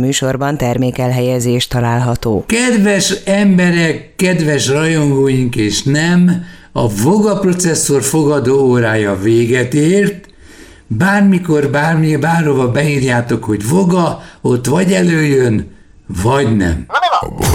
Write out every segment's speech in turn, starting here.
műsorban termékelhelyezés található. Kedves emberek, kedves rajongóink és nem, a Voga processzor fogadó órája véget ért, bármikor, bármi, bárhova beírjátok, hogy Voga, ott vagy előjön, vagy nem. Na mi van?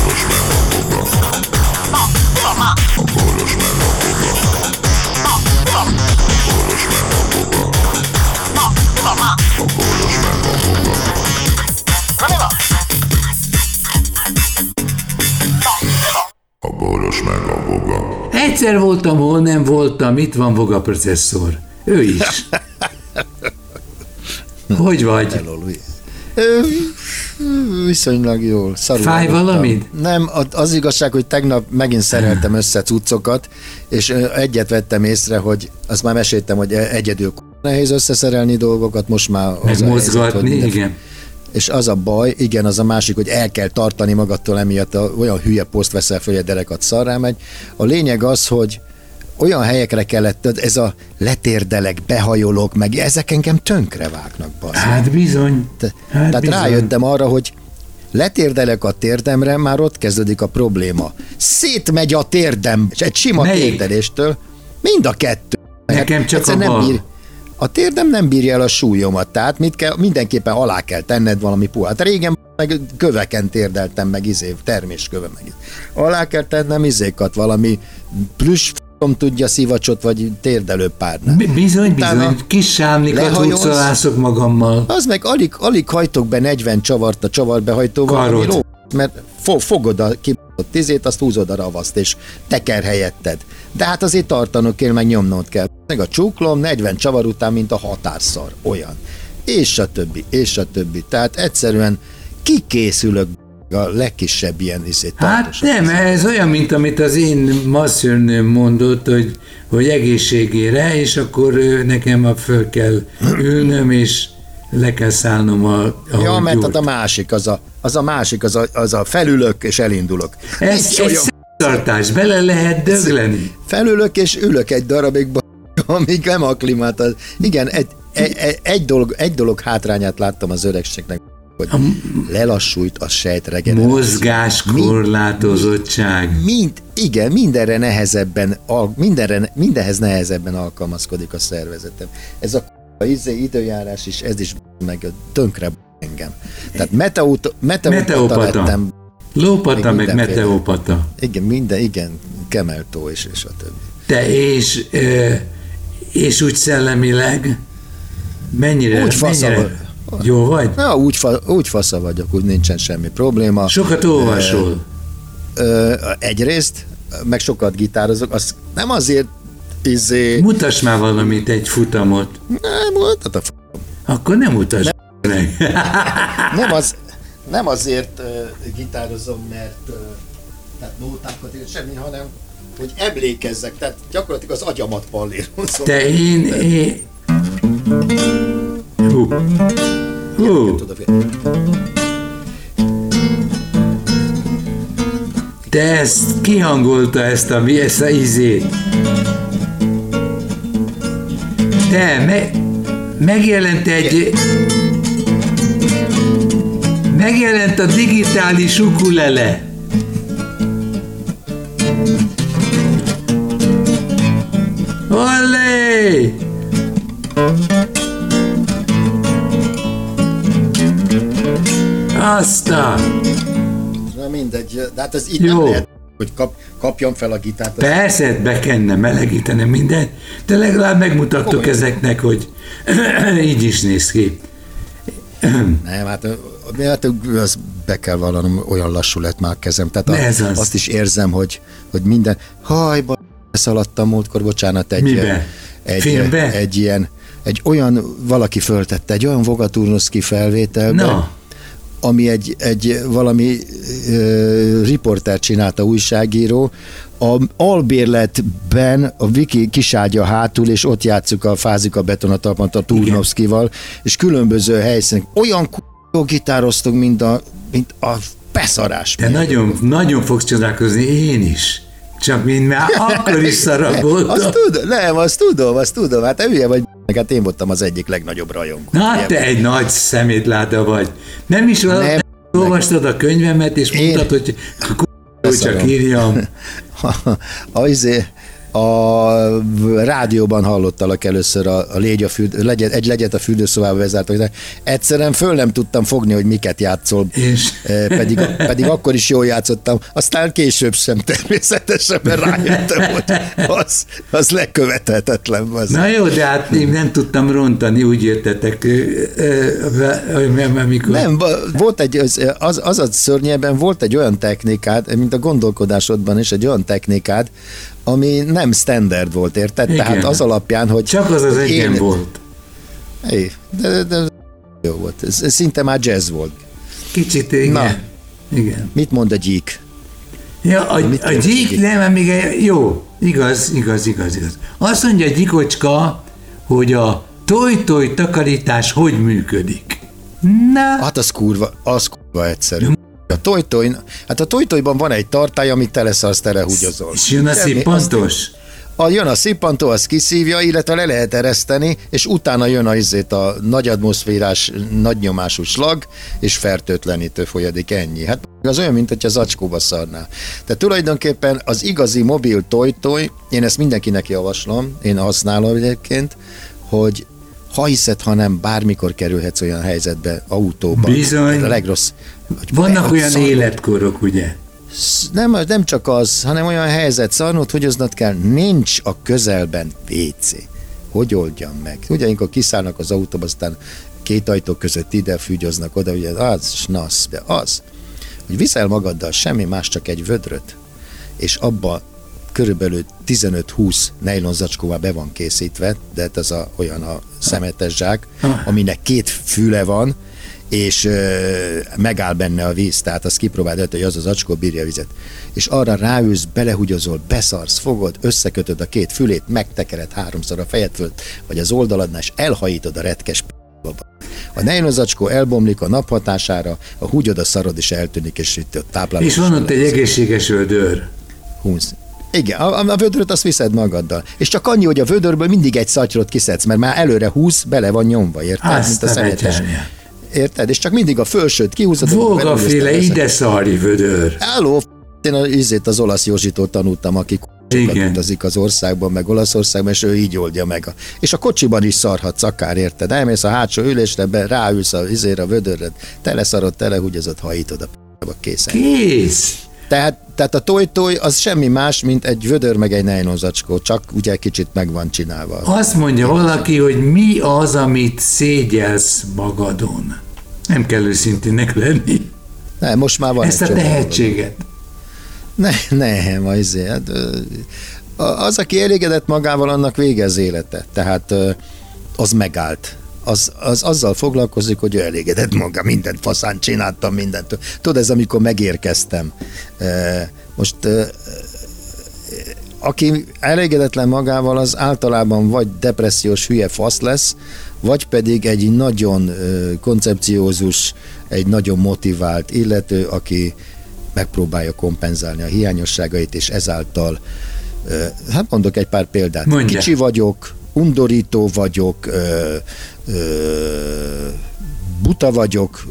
Egyszer voltam, hol nem voltam, itt van Voga processzor. Ő is. Hogy vagy? Viszonylag jól. Szarul Fáj valamit? Nem, az igazság, hogy tegnap megint szereltem össze cuccokat, és egyet vettem észre, hogy azt már meséltem, hogy egyedül nehéz összeszerelni dolgokat, most már... Meg mozgatni, helyzet, igen. És az a baj, igen, az a másik, hogy el kell tartani magadtól emiatt, a, olyan hülye poszt veszel föl, hogy a derekat szarrá megy. A lényeg az, hogy olyan helyekre kellett, ez a letérdelek, behajolok, meg ezek engem tönkre vágnak. Basz. Hát bizony. Te, hát tehát bizony. rájöttem arra, hogy letérdelek a térdemre, már ott kezdődik a probléma. Szétmegy a térdem, és egy sima Melyik? térdeléstől, mind a kettő. Nekem csak a bal. Nem bír, a térdem nem bírja el a súlyomat, tehát mit kell, mindenképpen alá kell tenned valami puhát. Régen meg köveken térdeltem meg izé, termésköve meg. Alá kell tennem izékat, valami plüss tudja szivacsot, vagy térdelő párnát. Bizony, Utána bizony, kis sámlikat húzolászok magammal. Az meg alig, alig hajtok be 40 csavart a csavarbehajtóval, ami ró, mert fo, fogod a kibaszott tizét, azt húzod a ravaszt, és teker helyetted. De hát azért tartanok kell, meg nyomnod kell. Meg a csuklom 40 csavar után, mint a határszar. Olyan. És a többi, és a többi. Tehát egyszerűen kikészülök a legkisebb ilyen izé, Hát nem, ez olyan, mint amit az én masszörnőm mondott, hogy, hogy egészségére, és akkor nekem a föl kell ülnöm, és le kell szállnom a, a Ja, mert gyújt. a másik, az a, az a másik, az a, az a felülök és elindulok. Ez, ez tartás, bele lehet dögleni. Felülök és ülök egy darabig, amíg nem aklimát. Igen, egy, egy, egy, dolog, egy dolog hátrányát láttam az öregségnek, hogy a, lelassult a sejtregeneráció. Mozgás, korlátozottság. Mind, igen, mindenre nehezebben, mindenre, mindenhez nehezebben alkalmazkodik a szervezetem. Ez a izé, időjárás is, ez is meg tönkre engem. Tehát meteóta, meteópata, meteópata lettem. Lópata, meg meteópata. Igen, minden, igen, kemeltó és, és a többi. Te és, és úgy szellemileg mennyire, úgy mennyire jó vagy? Na, úgy, fa, úgy fasza vagyok, úgy nincsen semmi probléma. Sokat olvasol? egyrészt, meg sokat gitározok, az nem azért izé... Mutass már valamit, egy futamot. Nem, mutat a f... Akkor nem mutass nem, nem, az, nem azért uh, gitározom, mert uh, tehát nótákat ér semmi, hanem hogy emlékezzek, tehát gyakorlatilag az agyamat pallírozom. Te én... én... Hú. Hú. Te ezt kihangolta ezt a, ezt a izét. Te, me, megjelent egy... Megjelent a digitális ukulele. Olé! Aztán! Na mindegy, de hát ez itt Jó. nem lehet, hogy kap, kapjam fel a gitárt. Persze, be kellene melegíteni mindent, de legalább megmutattuk Komolyan. ezeknek, hogy így is néz ki. nem, hát, hát az be kell vallanom, olyan lassú lett már a kezem. Tehát a, ez az. azt is érzem, hogy, hogy minden, hajba szaladtam múltkor, bocsánat, egy, Mibe? egy, Filmbe? egy ilyen, egy olyan, valaki föltette, egy olyan Vogaturnoszki felvételbe, no ami egy, egy valami uh, riporter csinálta újságíró, a albérletben a Viki kiságya hátul, és ott játszuk a fázik a betonatalpant a Turnovszkival, és különböző helyszínek. Olyan k***ó gitároztunk, mint a, mint a beszarás. De nagyon, nagyon fogsz csodálkozni, én is. Csak mint már akkor is szaragoltam. Azt tudom, nem, azt tudom, azt tudom. Hát hülye vagy, hát én voltam az egyik legnagyobb rajongó. Na, te egy nagy szemétláda vagy. Nem is van. Nem, Elolvastad a könyvemet, és mondtad, hogy hogy csak írjam. Azért a rádióban hallottalak először a, a légy a füld, legyet, egy legyet a fürdőszobába vezártak. De egyszerűen föl nem tudtam fogni, hogy miket játszol, És? pedig, pedig akkor is jól játszottam. Aztán később sem természetesen, mert rájöttem, hogy az, az lekövethetetlen. Az. Na jó, de hát én nem tudtam rontani, úgy jöttetek, amikor... Nem, volt egy, az, az, az a szörnyében volt egy olyan technikád, mint a gondolkodásodban is egy olyan technikád, ami nem standard volt, érted? Igen. Tehát az alapján, hogy... Csak az az egyen én... volt. É, de, de, jó volt. Ez, ez szinte már jazz volt. Kicsit, igen. Na, igen. Mit mond a gyík? Ja, a, a gyík nem, még jó, igaz, igaz, igaz, igaz. Azt mondja a gyikocska, hogy a toj-toj takarítás hogy működik. Na. Hát az kurva, az kurva egyszerű. A tojtoj, hát a tojtojban van egy tartály, amit teleszarsz, telehúgyozol. És jön a szippantos? A, jön a szippantó, az kiszívja, illetve le lehet ereszteni, és utána jön a, izét a nagy atmoszférás, nagy nyomású slag, és fertőtlenítő folyadik, ennyi. Hát az olyan, mint hogy az acskóba szarná. Tehát tulajdonképpen az igazi mobil tojtoj, én ezt mindenkinek javaslom, én használom egyébként, hogy ha hiszed, ha nem, bármikor kerülhetsz olyan helyzetbe autóban. Bizony. A legrossz. Vannak olyan szarnod. életkorok, ugye? Nem, nem csak az, hanem olyan helyzet, szarnod, hogy aznat kell, nincs a közelben WC. Hogy oldjam meg? Ugye, amikor kiszállnak az autóba, aztán két ajtó között ide fűgyoznak oda, ugye az, snasz, de az, hogy viszel magaddal semmi más, csak egy vödröt, és abba körülbelül 15-20 nejlon zacskóval be van készítve, de hát ez a, olyan a szemetes zsák, aminek két füle van, és ö, megáll benne a víz, tehát azt kipróbáld, hogy az az acskó bírja a vizet. És arra ráülsz, belehugyozol, beszarsz, fogod, összekötöd a két fülét, megtekered háromszor a fejed fölött, vagy az oldaladnál, és elhajítod a retkes a nejlozacskó elbomlik a naphatására, a húgyod a szarod is eltűnik, és itt a táplálás. És van ott egy egészséges öldör. Húsz. Igen, a, a vödröt azt viszed magaddal. És csak annyi, hogy a vödörből mindig egy szatyrot kiszedsz, mert már előre húsz, bele van nyomva, érted? Azt Mint a szemetes. Érted? És csak mindig a fölsőt kihúzod. Vógaféle ide szari vödör. Álló, én az, ízét az olasz Józsitól tanultam, aki igen. utazik az országban, meg Olaszországban, és ő így oldja meg. A, és a kocsiban is szarhatsz akár, érted? Elmész a hátsó ülésre, be, ráülsz a izére a vödörred, teleszarod, telehúgyozod, hajítod a p***ba, készen. Kész! Tehát, tehát a tojtoj az semmi más, mint egy vödör meg egy nejlonzacskó, csak ugye kicsit meg van csinálva. Azt mondja valaki, hogy mi az, amit szégyelsz magadon. Nem kell őszintének lenni. Nem, most már van Ezt a tehetséget. Ne, nem, azért. Hát, az, aki elégedett magával, annak vége az élete. Tehát az megállt az, az azzal foglalkozik, hogy ő elégedett maga, mindent faszán csináltam, mindent. Tudod, ez amikor megérkeztem. Most aki elégedetlen magával, az általában vagy depressziós hülye fasz lesz, vagy pedig egy nagyon koncepciózus, egy nagyon motivált illető, aki megpróbálja kompenzálni a hiányosságait, és ezáltal, hát mondok egy pár példát. Mondja. Kicsi vagyok, undorító vagyok, ö, buta vagyok,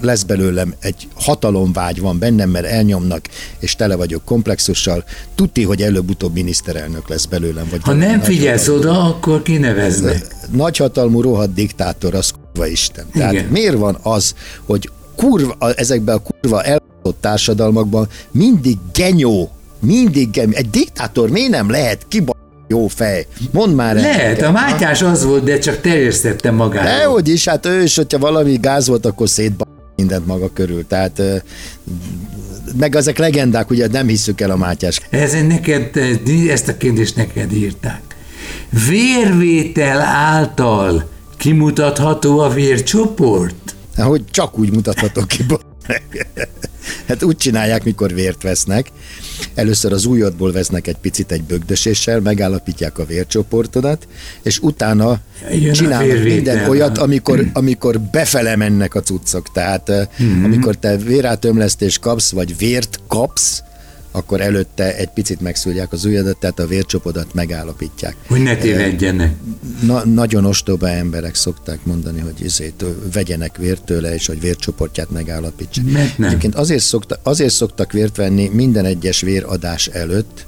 lesz belőlem egy hatalomvágy van bennem, mert elnyomnak, és tele vagyok komplexussal. Tudti, hogy előbb-utóbb miniszterelnök lesz belőlem. Vagy ha nem figyelsz oda, akkor kineveznek. Nagyhatalmú rohadt diktátor, az kurva Isten. Igen. Tehát miért van az, hogy kurva, ezekben a kurva elhatott társadalmakban mindig genyó, mindig. Egy diktátor miért nem lehet kiba jó fej. Mondd már. Lehet, a Mátyás az volt, de csak terjesztette magára. Dehogy is, hát ő is, hogyha valami gáz volt, akkor szétba mindent maga körül. Tehát meg ezek legendák, ugye nem hiszük el a Mátyás. Ez neked, ezt a kérdést neked írták. Vérvétel által kimutatható a vércsoport? Hogy csak úgy mutatható ki. hát úgy csinálják, mikor vért vesznek. Először az ujjadból vesznek egy picit egy bögdöséssel, megállapítják a vércsoportodat, és utána Jön csinálnak minden olyat, amikor, amikor befele mennek a cuccok. Tehát mm-hmm. amikor te vérátömlesztés kapsz, vagy vért kapsz, akkor előtte egy picit megszúrják az ujjadat, tehát a vércsopodat megállapítják. Hogy ne tévedjenek. Na, nagyon ostoba emberek szokták mondani, hogy izét, vegyenek vért tőle, és hogy vércsoportját megállapítsák. Mert nem. Egyébként azért, szokta, azért szoktak vért venni minden egyes véradás előtt,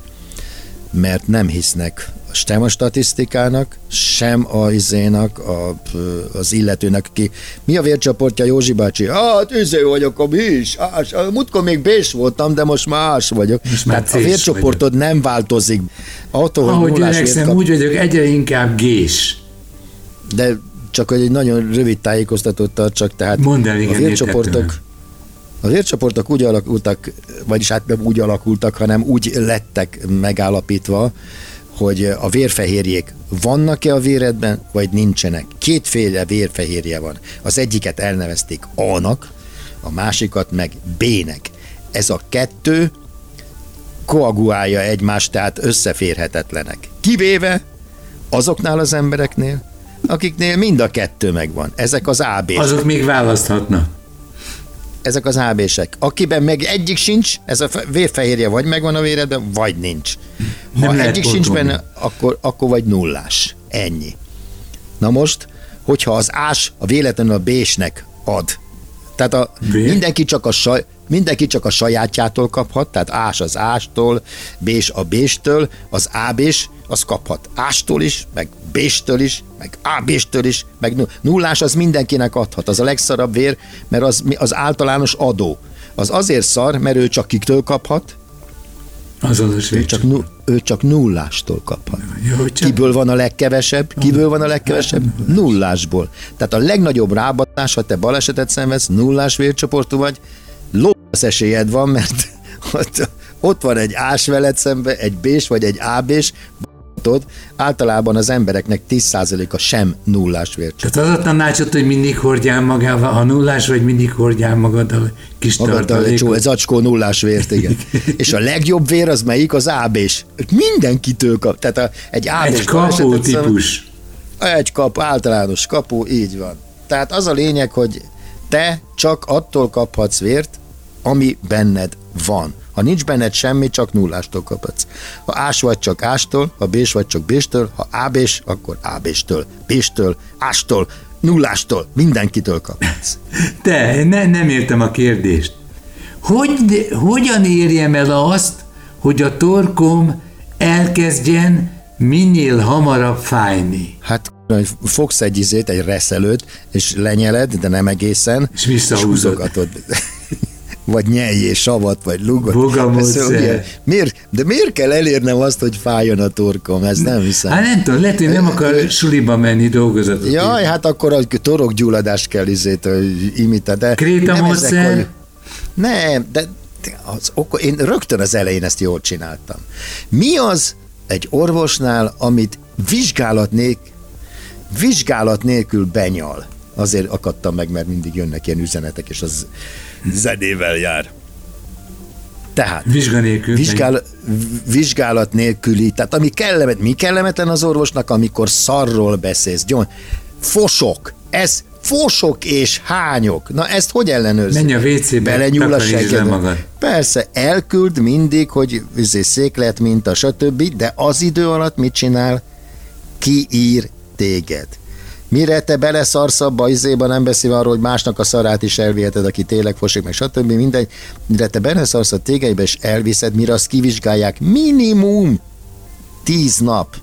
mert nem hisznek sem a statisztikának, sem a izénak, a, az illetőnek, ki. Mi a vércsoportja, Józsi bácsi? Hát, izé vagyok, a bés, ás, múltkor még bés voltam, de most már ás vagyok. Most Tehát a vércsoportod vagyok. nem változik. Attól, hogy Ahogy öregszem, kap... úgy vagyok, egyre inkább gés. De csak hogy egy nagyon rövid tájékoztatót tartsak, tehát Mondd el, igen, a vércsoportok, a vércsoportok úgy alakultak, vagyis hát nem úgy alakultak, hanem úgy lettek megállapítva, hogy a vérfehérjék vannak-e a véredben, vagy nincsenek. Kétféle vérfehérje van. Az egyiket elnevezték A-nak, a másikat meg B-nek. Ez a kettő koagulálja egymást, tehát összeférhetetlenek. Kivéve azoknál az embereknél, akiknél mind a kettő megvan. Ezek az ab. Azok még választhatnak ezek az AB-sek. Akiben meg egyik sincs, ez a vérfehérje vagy megvan a véredben, vagy nincs. Ha Nem egyik sincs benne, akkor, akkor vagy nullás. Ennyi. Na most, hogyha az ás a véletlenül a B-snek ad, tehát a, mindenki csak a saj, mindenki csak a sajátjától kaphat, tehát ás az ástól, bés a béstől, az ábés az kaphat ástól is, meg béstől is, meg ábéstől is, meg nullás az mindenkinek adhat. Az a legszarabb vér, mert az, az általános adó. Az azért szar, mert ő csak kiktől kaphat, az az ő csak, nu, ő csak nullástól kaphat. Jó, Kiből van a legkevesebb? Kiből van a legkevesebb? Nullásból. Tehát a legnagyobb rábatás, ha te balesetet szenvedsz, nullás vércsoportú vagy, lófasz esélyed van, mert ott, ott van egy ás veled szembe, egy bés vagy egy ábés, általában az embereknek 10%-a sem nullás vércsoport. Tehát az a tanácsot, hogy mindig hordjál magával, ha nullás vagy, mindig hordjál magaddal kis tartalékot. Ez acskó nullás vért, igen. És a legjobb vér az melyik? Az ábés. Mindenkitől kap. Tehát a, egy ábés. Egy kapó típus. Egy kap, általános kapu, így van. Tehát az a lényeg, hogy te csak attól kaphatsz vért, ami benned van. Ha nincs benned semmi, csak nullástól kaphatsz. Ha ás vagy csak ástól, ha bés vagy csak béstől, ha ábés, akkor ábéstől, béstől, ástól, nullástól, mindenkitől kaphatsz. Te, ne, nem értem a kérdést. Hogy, hogyan érjem el azt, hogy a torkom elkezdjen minél hamarabb fájni? Hát hogy fogsz egy izét, egy reszelőt, és lenyeled, de nem egészen, és visszahúzod. És vagy nyelj savat, vagy lugot. Ugye, miért, de miért kell elérnem azt, hogy fájjon a torkom? Ezt nem hiszem. Hát nem tudom, lehet, hogy nem akar suliba menni dolgozatot. Jaj, hát akkor a torokgyulladást kell izét imitálni. De Krétamódszer? Hogy... Nem, de az, ok, én rögtön az elején ezt jól csináltam. Mi az egy orvosnál, amit vizsgálat, nék, vizsgálat nélkül benyal? Azért akadtam meg, mert mindig jönnek ilyen üzenetek, és az zenével jár. Tehát Vizsga nélkül, vizsgál, vizsgálat nélküli, tehát ami kellemet, mi kellemetlen az orvosnak, amikor szarról beszélsz. Gyon, fosok, ez fosok és hányok. Na ezt hogy ellenőrzi? Menj a WC-be, Belenyúl a magad. Persze, elküld mindig, hogy izé, széklet, a stb., de az idő alatt mit csinál? Kiír téged. Mire te beleszarsz abba izéba, nem beszélve arról, hogy másnak a szarát is elviheted, aki tényleg fosik, meg stb. mindegy. Mire te beleszarsz a tégeibe és elviszed, mire azt kivizsgálják minimum tíz nap,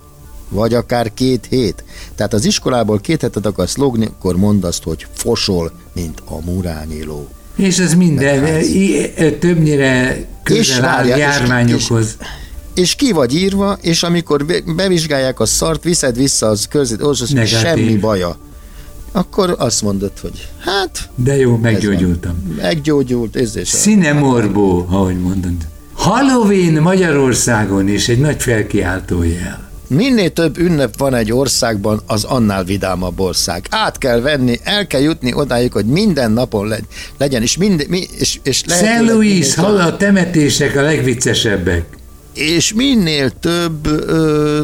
vagy akár két hét. Tehát az iskolából két hetet akarsz lógni, akkor mondd azt, hogy fosol, mint a murányiló. És ez minden, többnyire közel áll járványokhoz. És, és, és ki vagy írva, és amikor bevizsgálják a szart, viszed vissza az között, az semmi baja. Akkor azt mondod, hogy hát... De jó, meggyógyultam. Meggyógyult, ez is. Színe morbó, ahogy mondod. Halloween Magyarországon is egy nagy felkiáltó jel. Minél több ünnep van egy országban, az annál vidámabb ország. Át kell venni, el kell jutni odáig, hogy minden napon legyen, és, minden, és, és lehet... Szent Louis, hol a temetések a legviccesebbek és minél több, ö,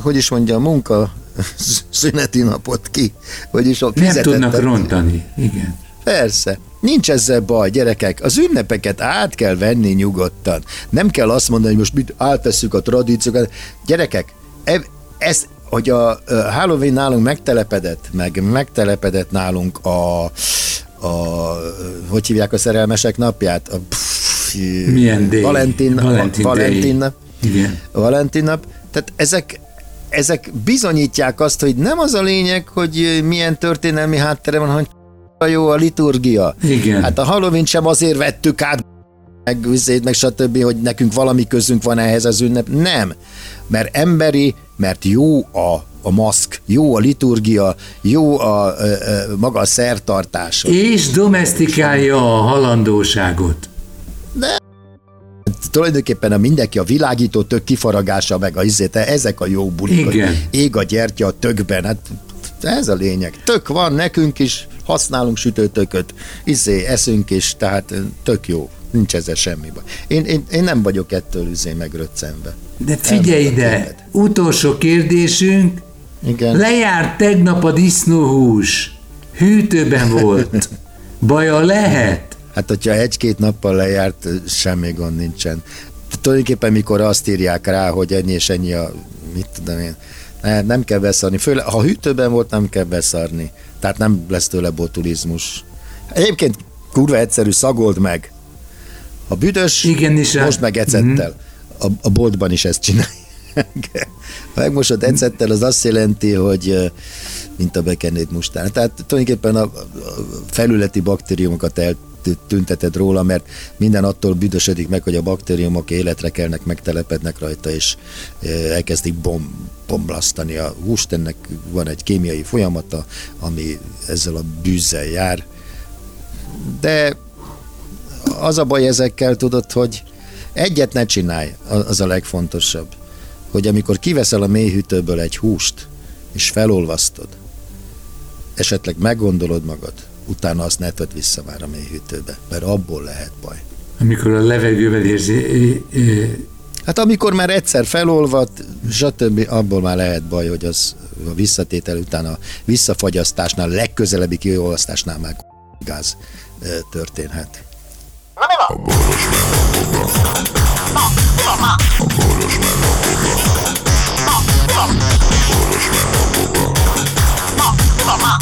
hogy is mondja, munka szüneti napot ki, vagyis a Nem tudnak rontani, igen. Persze. Nincs ezzel baj, gyerekek. Az ünnepeket át kell venni nyugodtan. Nem kell azt mondani, hogy most mit átvesszük a tradíciókat. Gyerekek, e- ez, hogy a Halloween nálunk megtelepedett, meg megtelepedett nálunk a, a hogy hívják a szerelmesek napját? A, pff, Milyen day? Valentin, Valentin, Valentin nap. Igen. Valentin nap. Tehát ezek, ezek bizonyítják azt, hogy nem az a lényeg, hogy milyen történelmi háttere van, hanem jó a liturgia. Igen. Hát a Halloween sem azért vettük át, meg, meg stb., hogy nekünk valami közünk van ehhez az ünnep. Nem. Mert emberi, mert jó a a maszk, jó a liturgia, jó a, a, a maga a szertartás. És domestikálja a halandóságot. Tulajdonképpen a mindenki a világító tök kifaragása, meg a izét, ezek a jó bulik. Igen. Ég a gyertya a tökben, hát ez a lényeg. Tök van nekünk is, használunk sütőtököt, izé, eszünk is, tehát tök jó. Nincs ezzel semmi baj. Én, én, én nem vagyok ettől izé megröccenve. De figyelj ide, utolsó kérdésünk. Igen. Lejárt tegnap a disznóhús. Hűtőben volt. Baja lehet? Hát, hogyha egy-két nappal lejárt, semmi gond nincsen. Tulajdonképpen mikor azt írják rá, hogy ennyi és ennyi a, mit tudom én, ne, nem kell beszarni. Főle, ha hűtőben volt, nem kell beszarni. Tehát nem lesz tőle botulizmus. Egyébként kurva egyszerű, szagold meg. A büdös, Igen, is most meg ecettel. Mm-hmm. A, a boltban is ezt csinálják. Ha megmosod ecettel, az azt jelenti, hogy mint a bekenét mustán. Tehát tulajdonképpen a felületi baktériumokat el tünteted róla, mert minden attól büdösödik meg, hogy a baktériumok életre kelnek, megtelepednek rajta, és elkezdik bom, bomlasztani a húst. Ennek van egy kémiai folyamata, ami ezzel a bűzzel jár. De az a baj ezekkel, tudod, hogy egyet ne csinálj, az a legfontosabb, hogy amikor kiveszel a mélyhűtőből egy húst, és felolvasztod, esetleg meggondolod magad, utána azt ne tedd vissza már a mélyhűtőbe, mert abból lehet baj. Amikor a levegővel érzi... Hát amikor már egyszer felolvad, stb. abból már lehet baj, hogy az a visszatétel után a visszafagyasztásnál, legközelebbi kiolvasztásnál már gáz történhet. Na mi van? A boros a A boros a A a A boros